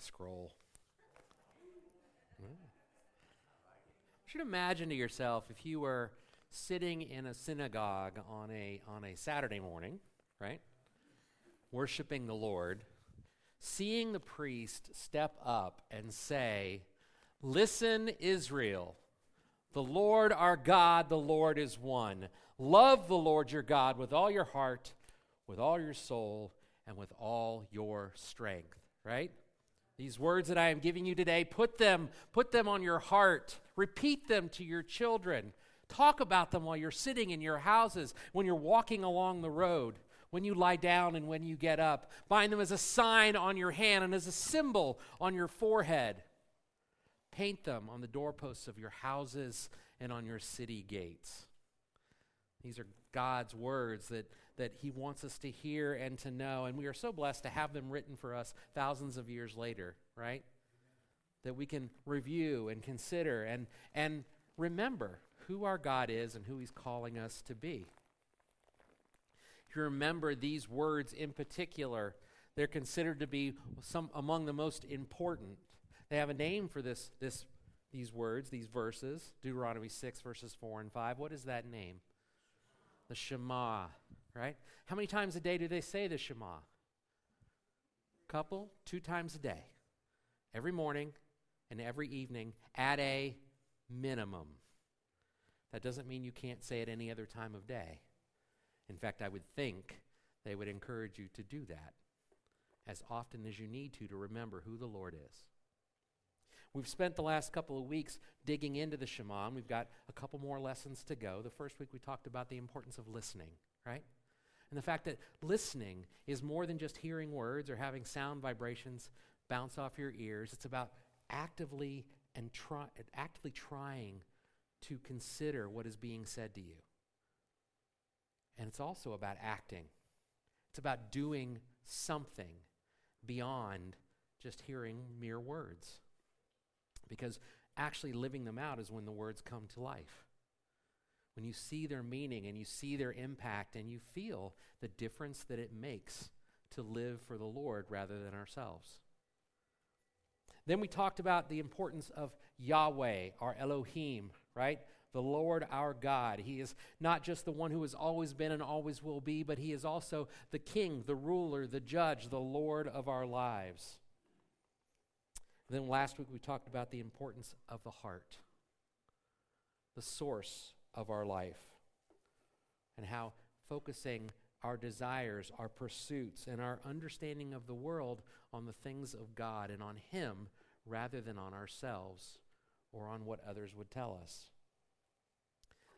scroll. Mm. You should imagine to yourself if you were sitting in a synagogue on a, on a Saturday morning, right? Worshiping the Lord, seeing the priest step up and say, Listen, Israel, the Lord our God, the Lord is one. Love the Lord your God with all your heart, with all your soul, and with all your strength, right? These words that I am giving you today, put them, put them on your heart. Repeat them to your children. Talk about them while you're sitting in your houses, when you're walking along the road, when you lie down and when you get up. Bind them as a sign on your hand and as a symbol on your forehead. Paint them on the doorposts of your houses and on your city gates. These are God's words that, that He wants us to hear and to know. And we are so blessed to have them written for us thousands of years later, right? That we can review and consider and, and remember who our God is and who He's calling us to be. If you remember these words in particular, they're considered to be some among the most important. They have a name for this, this, these words, these verses, Deuteronomy 6, verses 4 and 5. What is that name? The Shema, right? How many times a day do they say the Shema? Couple, two times a day. Every morning and every evening at a minimum. That doesn't mean you can't say it any other time of day. In fact, I would think they would encourage you to do that as often as you need to to remember who the Lord is. We've spent the last couple of weeks digging into the Shema, and we've got a couple more lessons to go. The first week we talked about the importance of listening, right? And the fact that listening is more than just hearing words or having sound vibrations bounce off your ears. It's about actively and try, actively trying to consider what is being said to you. And it's also about acting. It's about doing something beyond just hearing mere words because actually living them out is when the words come to life. When you see their meaning and you see their impact and you feel the difference that it makes to live for the Lord rather than ourselves. Then we talked about the importance of Yahweh, our Elohim, right? The Lord our God. He is not just the one who has always been and always will be, but He is also the King, the ruler, the judge, the Lord of our lives. Then last week we talked about the importance of the heart, the source of our life, and how focusing our desires, our pursuits, and our understanding of the world on the things of God and on Him rather than on ourselves or on what others would tell us.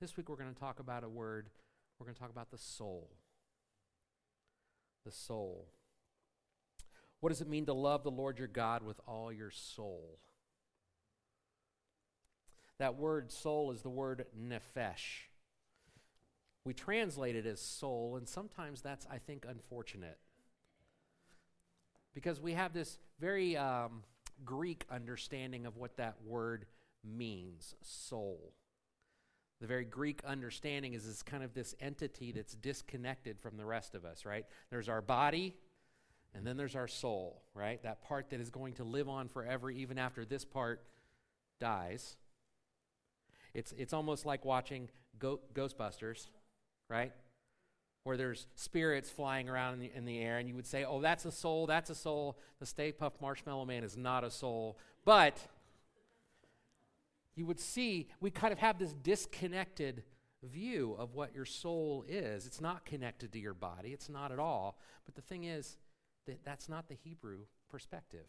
This week we're going to talk about a word, we're going to talk about the soul. The soul. What does it mean to love the Lord your God with all your soul? That word soul is the word nephesh. We translate it as soul, and sometimes that's, I think, unfortunate. Because we have this very um, Greek understanding of what that word means soul. The very Greek understanding is this kind of this entity that's disconnected from the rest of us, right? There's our body, and then there's our soul, right? That part that is going to live on forever even after this part dies. It's, it's almost like watching Go- Ghostbusters, right? Where there's spirits flying around in the, in the air, and you would say, oh, that's a soul, that's a soul. The Stay Puft Marshmallow Man is not a soul. But you would see we kind of have this disconnected view of what your soul is. It's not connected to your body, it's not at all. But the thing is, that that's not the Hebrew perspective.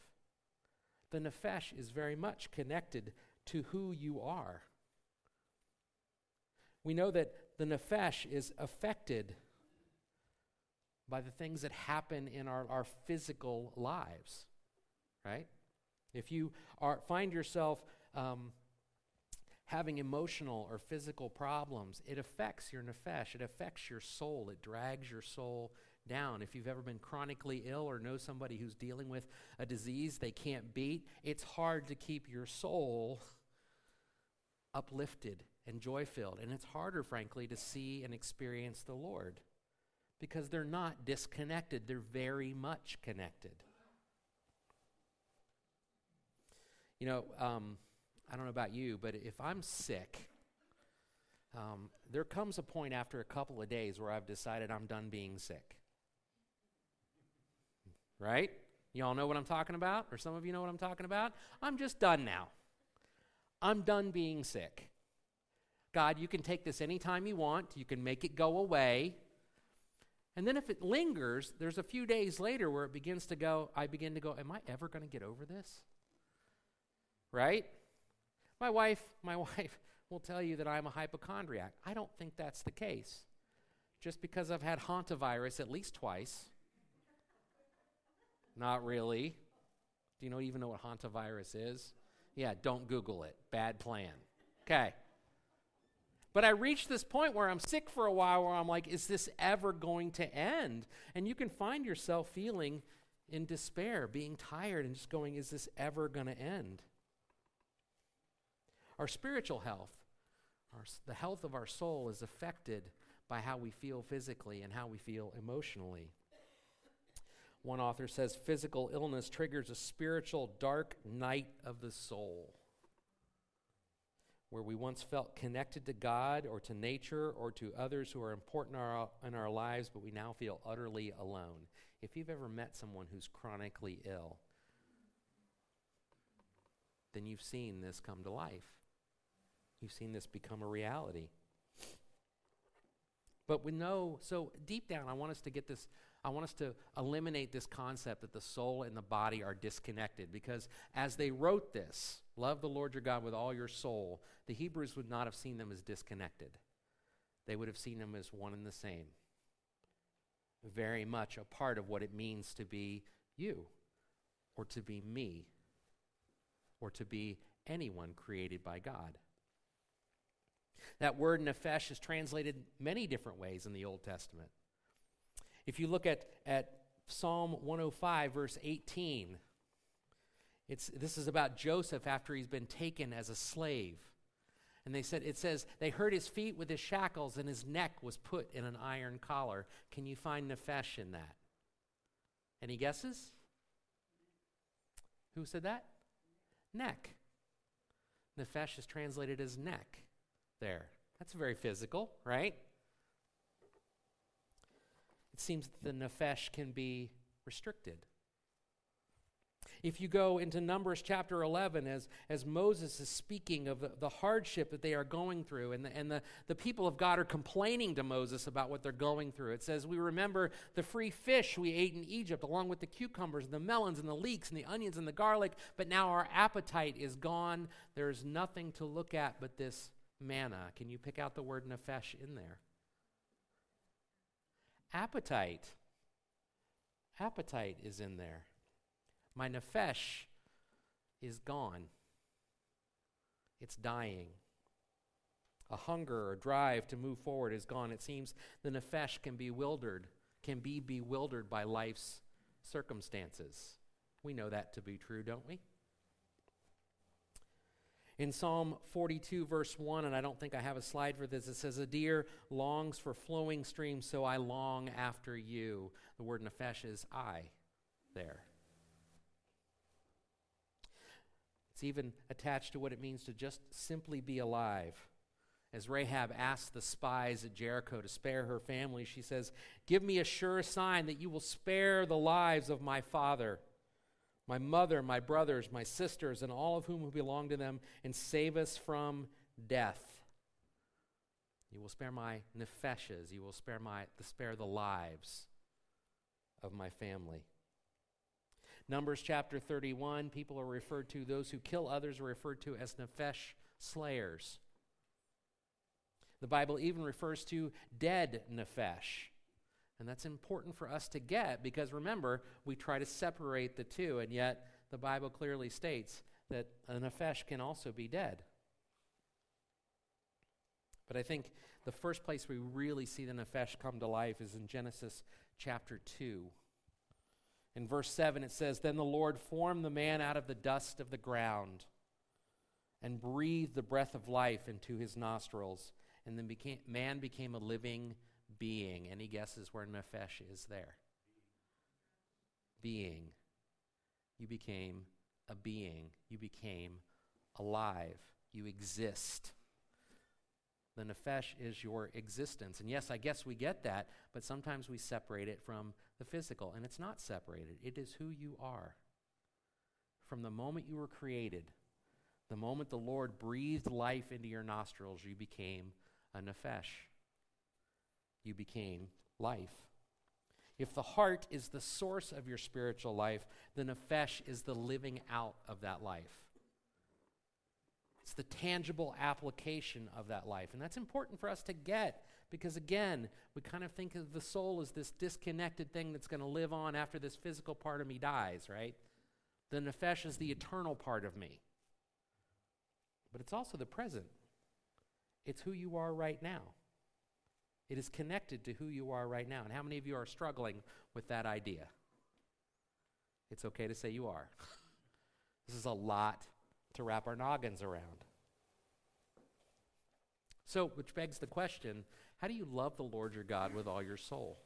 The nephesh is very much connected to who you are. We know that the nephesh is affected by the things that happen in our, our physical lives, right? If you are, find yourself um, having emotional or physical problems, it affects your nephesh, it affects your soul, it drags your soul down. If you've ever been chronically ill or know somebody who's dealing with a disease they can't beat, it's hard to keep your soul uplifted and joy filled. And it's harder, frankly, to see and experience the Lord because they're not disconnected, they're very much connected. You know, um, I don't know about you, but if I'm sick, um, there comes a point after a couple of days where I've decided I'm done being sick. Right? You all know what I'm talking about? Or some of you know what I'm talking about? I'm just done now. I'm done being sick. God, you can take this anytime you want, you can make it go away. And then if it lingers, there's a few days later where it begins to go, I begin to go, Am I ever going to get over this? Right? My wife, my wife will tell you that I'm a hypochondriac. I don't think that's the case. Just because I've had hantavirus at least twice. Not really. Do you know even know what hantavirus is? Yeah, don't Google it. Bad plan. Okay. But I reached this point where I'm sick for a while where I'm like, is this ever going to end? And you can find yourself feeling in despair, being tired, and just going, is this ever going to end? Our spiritual health, our, the health of our soul, is affected by how we feel physically and how we feel emotionally. One author says physical illness triggers a spiritual dark night of the soul where we once felt connected to God or to nature or to others who are important in our, lives, but we now feel utterly alone. If you've ever met someone who's chronically ill, then you've seen this come to life. You've seen this become a reality. But we know, so deep down, I want us to get this, I want us to eliminate this concept that the soul and the body are disconnected because as they wrote this, love the Lord your God with all your soul, the Hebrews would not have seen them as disconnected. They would have seen them as one and the same. Very much a part of what it means to be you, or to be me, or to be anyone created by God. That word nephesh is translated many different ways in the Old Testament. If you look at, at Psalm 105, verse 18, it's, this is about Joseph after he's been taken as a slave. And they said, it says, they hurt his feet with his shackles and his neck was put in an iron collar. Can you find Nephesh in that? Any guesses? Who said that? Neck. Nephesh is translated as neck there. That's very physical, right? It seems that the Nephesh can be restricted. If you go into Numbers chapter 11, as, as Moses is speaking of the, the hardship that they are going through, and, the, and the, the people of God are complaining to Moses about what they're going through, it says, We remember the free fish we ate in Egypt, along with the cucumbers, and the melons, and the leeks, and the onions, and the garlic, but now our appetite is gone. There's nothing to look at but this manna. Can you pick out the word nephesh in there? Appetite. Appetite is in there. My nephesh is gone. It's dying. A hunger or drive to move forward is gone. It seems the nephesh can be bewildered, can be bewildered by life's circumstances. We know that to be true, don't we? In Psalm 42, verse 1, and I don't think I have a slide for this, it says, A deer longs for flowing streams, so I long after you. The word nephesh is I there. It's even attached to what it means to just simply be alive. As Rahab asks the spies at Jericho to spare her family, she says, Give me a sure sign that you will spare the lives of my father, my mother, my brothers, my sisters, and all of whom who belong to them, and save us from death. You will spare my nepheshes. You will spare, my, spare the lives of my family. Numbers chapter 31, people are referred to, those who kill others are referred to as nephesh slayers. The Bible even refers to dead nephesh. And that's important for us to get because remember, we try to separate the two, and yet the Bible clearly states that a nephesh can also be dead. But I think the first place we really see the nephesh come to life is in Genesis chapter 2. In verse 7, it says, Then the Lord formed the man out of the dust of the ground and breathed the breath of life into his nostrils. And then became, man became a living being. Any guesses where Nephesh is there? Being. You became a being, you became alive. You exist. The nephesh is your existence. And yes, I guess we get that, but sometimes we separate it from the physical, and it's not separated. It is who you are. From the moment you were created, the moment the Lord breathed life into your nostrils, you became a nephesh. You became life. If the heart is the source of your spiritual life, the nephesh is the living out of that life. It's the tangible application of that life. And that's important for us to get because, again, we kind of think of the soul as this disconnected thing that's going to live on after this physical part of me dies, right? The nephesh is the eternal part of me. But it's also the present, it's who you are right now. It is connected to who you are right now. And how many of you are struggling with that idea? It's okay to say you are. this is a lot to wrap our noggins around. So, which begs the question how do you love the Lord your God with all your soul?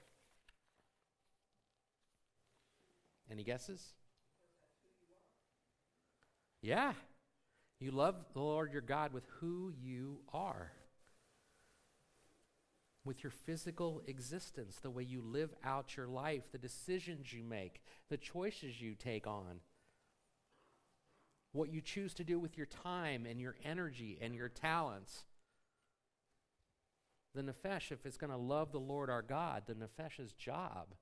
Any guesses? Yeah. You love the Lord your God with who you are. With your physical existence, the way you live out your life, the decisions you make, the choices you take on what you choose to do with your time and your energy and your talents. The nephesh, if it's going to love the Lord our God, the nephesh's job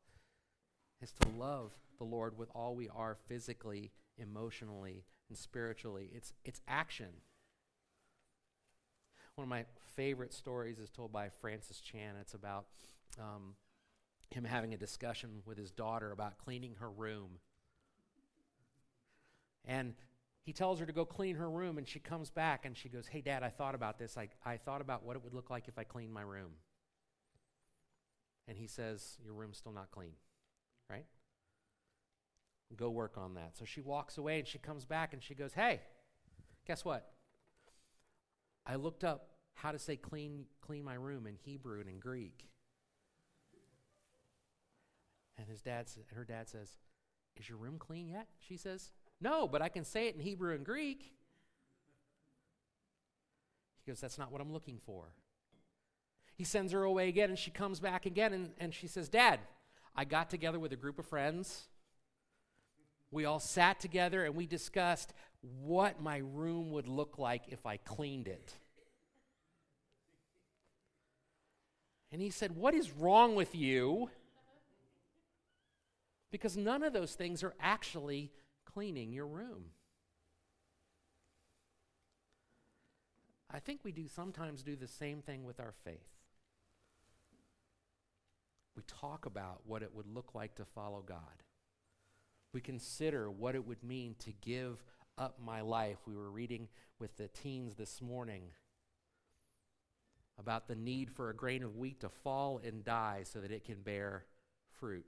is to love the Lord with all we are physically, emotionally, and spiritually. It's, it's action. One of my favorite stories is told by Francis Chan. It's about um, him having a discussion with his daughter about cleaning her room. And he tells her to go clean her room, and she comes back and she goes, Hey, Dad, I thought about this. I, I thought about what it would look like if I cleaned my room. And he says, Your room's still not clean, right? Go work on that. So she walks away and she comes back and she goes, Hey, guess what? I looked up how to say clean, clean my room in Hebrew and in Greek. And his dad, her dad says, Is your room clean yet? She says, no, but I can say it in Hebrew and Greek. He goes, That's not what I'm looking for. He sends her away again, and she comes back again, and, and she says, Dad, I got together with a group of friends. We all sat together and we discussed what my room would look like if I cleaned it. And he said, What is wrong with you? Because none of those things are actually cleaning your room. I think we do sometimes do the same thing with our faith. We talk about what it would look like to follow God. We consider what it would mean to give up my life. We were reading with the teens this morning about the need for a grain of wheat to fall and die so that it can bear fruit.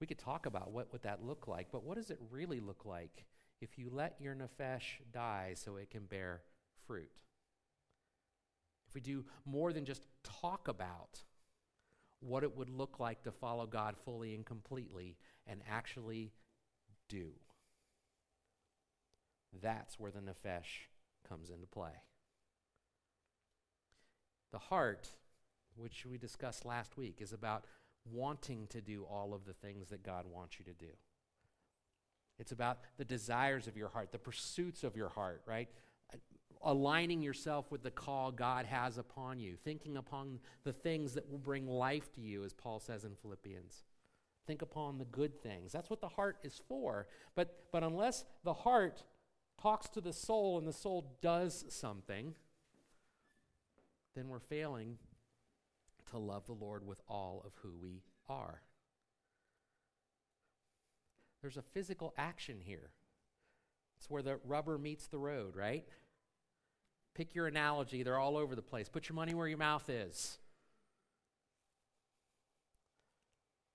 We could talk about what would that look like, but what does it really look like if you let your nephesh die so it can bear fruit? If we do more than just talk about what it would look like to follow God fully and completely and actually do. That's where the nephesh comes into play. The heart, which we discussed last week, is about wanting to do all of the things that God wants you to do. It's about the desires of your heart, the pursuits of your heart, right? Aligning yourself with the call God has upon you, thinking upon the things that will bring life to you, as Paul says in Philippians. Think upon the good things. That's what the heart is for. But, but unless the heart talks to the soul and the soul does something, then we're failing to love the Lord with all of who we are. There's a physical action here. It's where the rubber meets the road, right? Pick your analogy, they're all over the place. Put your money where your mouth is.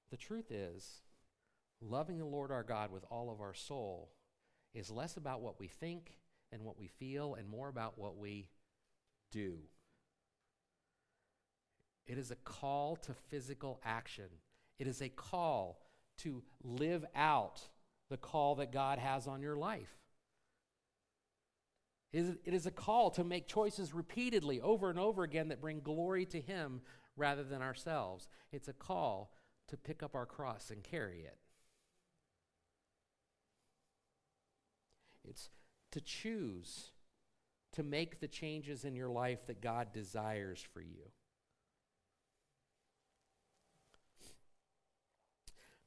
The truth is, loving the Lord our God with all of our soul is less about what we think and what we feel and more about what we do. It is a call to physical action. It is a call to live out the call that God has on your life. It is a call to make choices repeatedly over and over again that bring glory to Him rather than ourselves. It's a call to pick up our cross and carry it. It's to choose to make the changes in your life that God desires for you.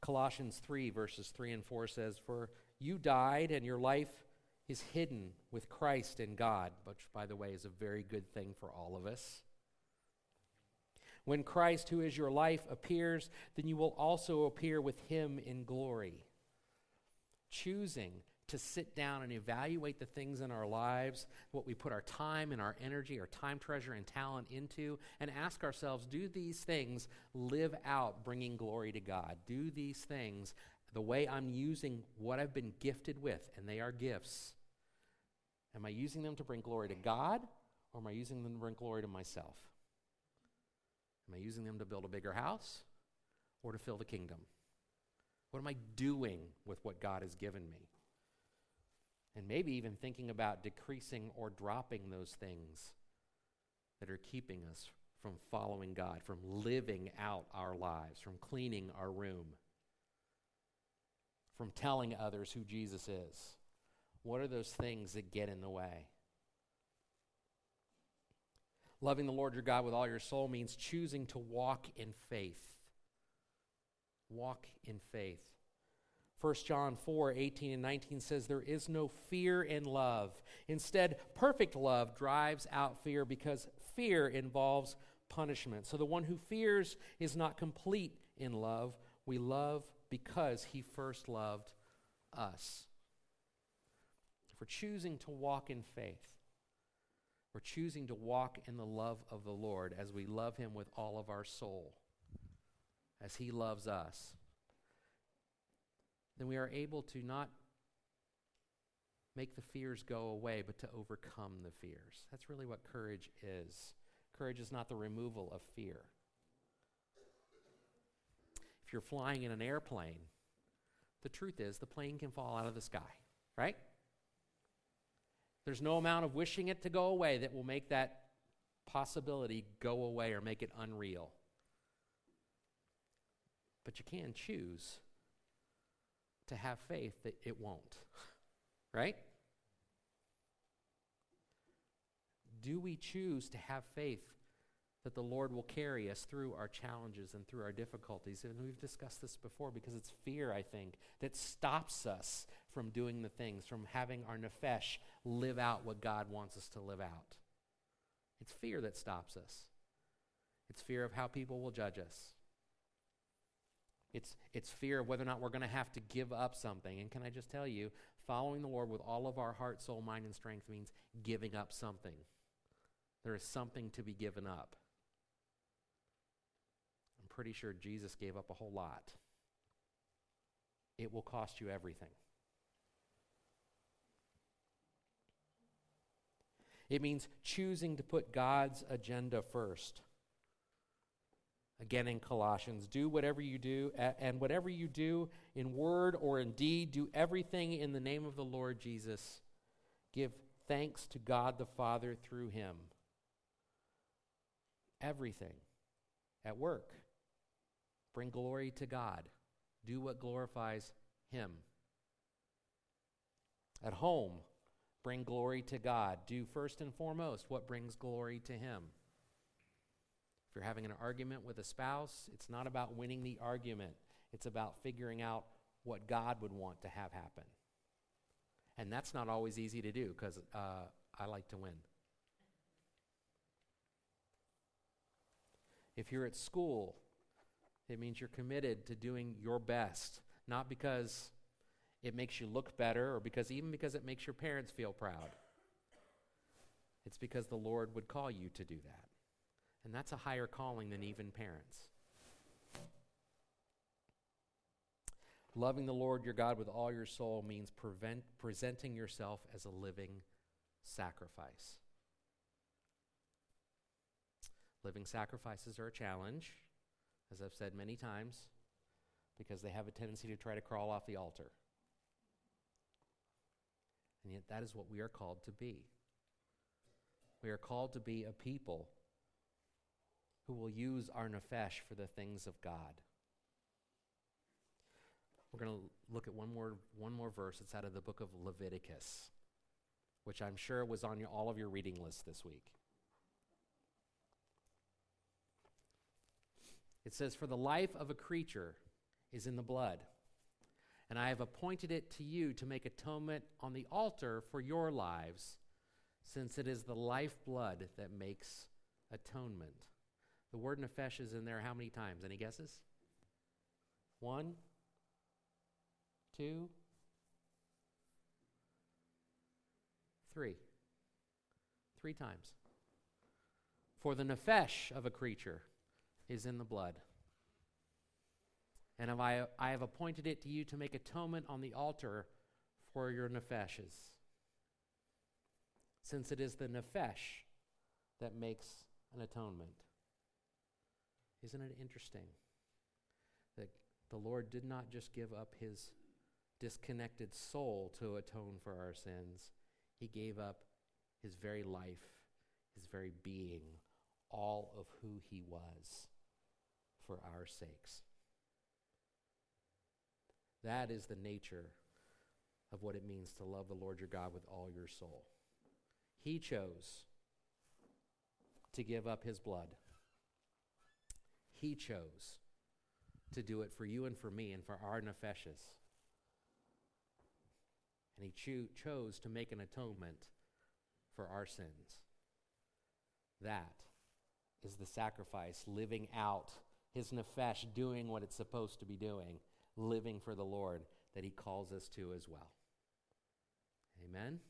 Colossians 3, verses 3 and 4 says, For you died, and your life is hidden with Christ in God, which, by the way, is a very good thing for all of us. When Christ, who is your life, appears, then you will also appear with him in glory. Choosing to sit down and evaluate the things in our lives, what we put our time and our energy, our time, treasure, and talent into, and ask ourselves do these things live out bringing glory to God? Do these things, the way I'm using what I've been gifted with, and they are gifts, am I using them to bring glory to God, or am I using them to bring glory to myself? Am I using them to build a bigger house or to fill the kingdom? What am I doing with what God has given me? And maybe even thinking about decreasing or dropping those things that are keeping us from following God, from living out our lives, from cleaning our room, from telling others who Jesus is. What are those things that get in the way? Loving the Lord your God with all your soul means choosing to walk in faith. Walk in faith. 1 John 4 18 and 19 says, There is no fear in love. Instead, perfect love drives out fear because fear involves punishment. So the one who fears is not complete in love. We love because he first loved us. If we're choosing to walk in faith, we're choosing to walk in the love of the Lord as we love him with all of our soul, as he loves us then we are able to not make the fears go away, but to overcome the fears. That's really what courage is. Courage is not the removal of fear. If you're flying in an airplane, the truth is the plane can fall out of the sky, right? There's no amount of wishing it to go away that will make that possibility go away or make it unreal. But you can choose to have faith that it won't. Right? Do we choose to have faith that the Lord will carry us through our challenges and through our difficulties? And we've discussed this before because it's fear, I think, that stops us from doing the things, from having our nephesh live out what God wants us to live out. It's fear that stops us. It's fear of how people will judge us. It's, it's fear of whether or not we're going to have to give up something. And can I just tell you, following the Lord with all of our heart, soul, mind, and strength means giving up something. There is something to be given up. I'm pretty sure Jesus gave up a whole lot. It will cost you everything. It means choosing to put God's agenda first. Again in Colossians, do whatever you do, and whatever you do in word or in deed, do everything in the name of the Lord Jesus. Give thanks to God the Father through him. Everything. At work, bring glory to God. Do what glorifies him. At home, bring glory to God. Do first and foremost what brings glory to him. If you're having an argument with a spouse, it's not about winning the argument, it's about figuring out what God would want to have happen. And that's not always easy to do because uh, I like to win. If you're at school, it means you're committed to doing your best, not because it makes you look better or because even because it makes your parents feel proud. It's because the Lord would call you to do that. And that's a higher calling than even parents. Loving the Lord your God with all your soul means prevent, presenting yourself as a living sacrifice. Living sacrifices are a challenge, as I've said many times, because they have a tendency to try to crawl off the altar. And yet, that is what we are called to be. We are called to be a people who will use our nephesh for the things of God. We're going to look at one more, one more verse. It's out of the book of Leviticus, which I'm sure was on your, all of your reading lists this week. It says, For the life of a creature is in the blood, and I have appointed it to you to make atonement on the altar for your lives, since it is the lifeblood that makes atonement. The word nephesh is in there how many times? Any guesses? One? Two? Three. Three times. For the nephesh of a creature is in the blood. And have I, I have appointed it to you to make atonement on the altar for your nepheshes. Since it is the nephesh that makes an atonement. Isn't it interesting that the Lord did not just give up his disconnected soul to atone for our sins, he gave up his very life, his very being, all of who he was for our sakes. That is the nature of what it means to love the Lord your God with all your soul. He chose to give up his blood. He chose to do it for you and for me and for our nepheshes. And he cho- chose to make an atonement for our sins. That is the sacrifice, living out his nephesh, doing what it's supposed to be doing, living for the Lord that he calls us to as well. Amen.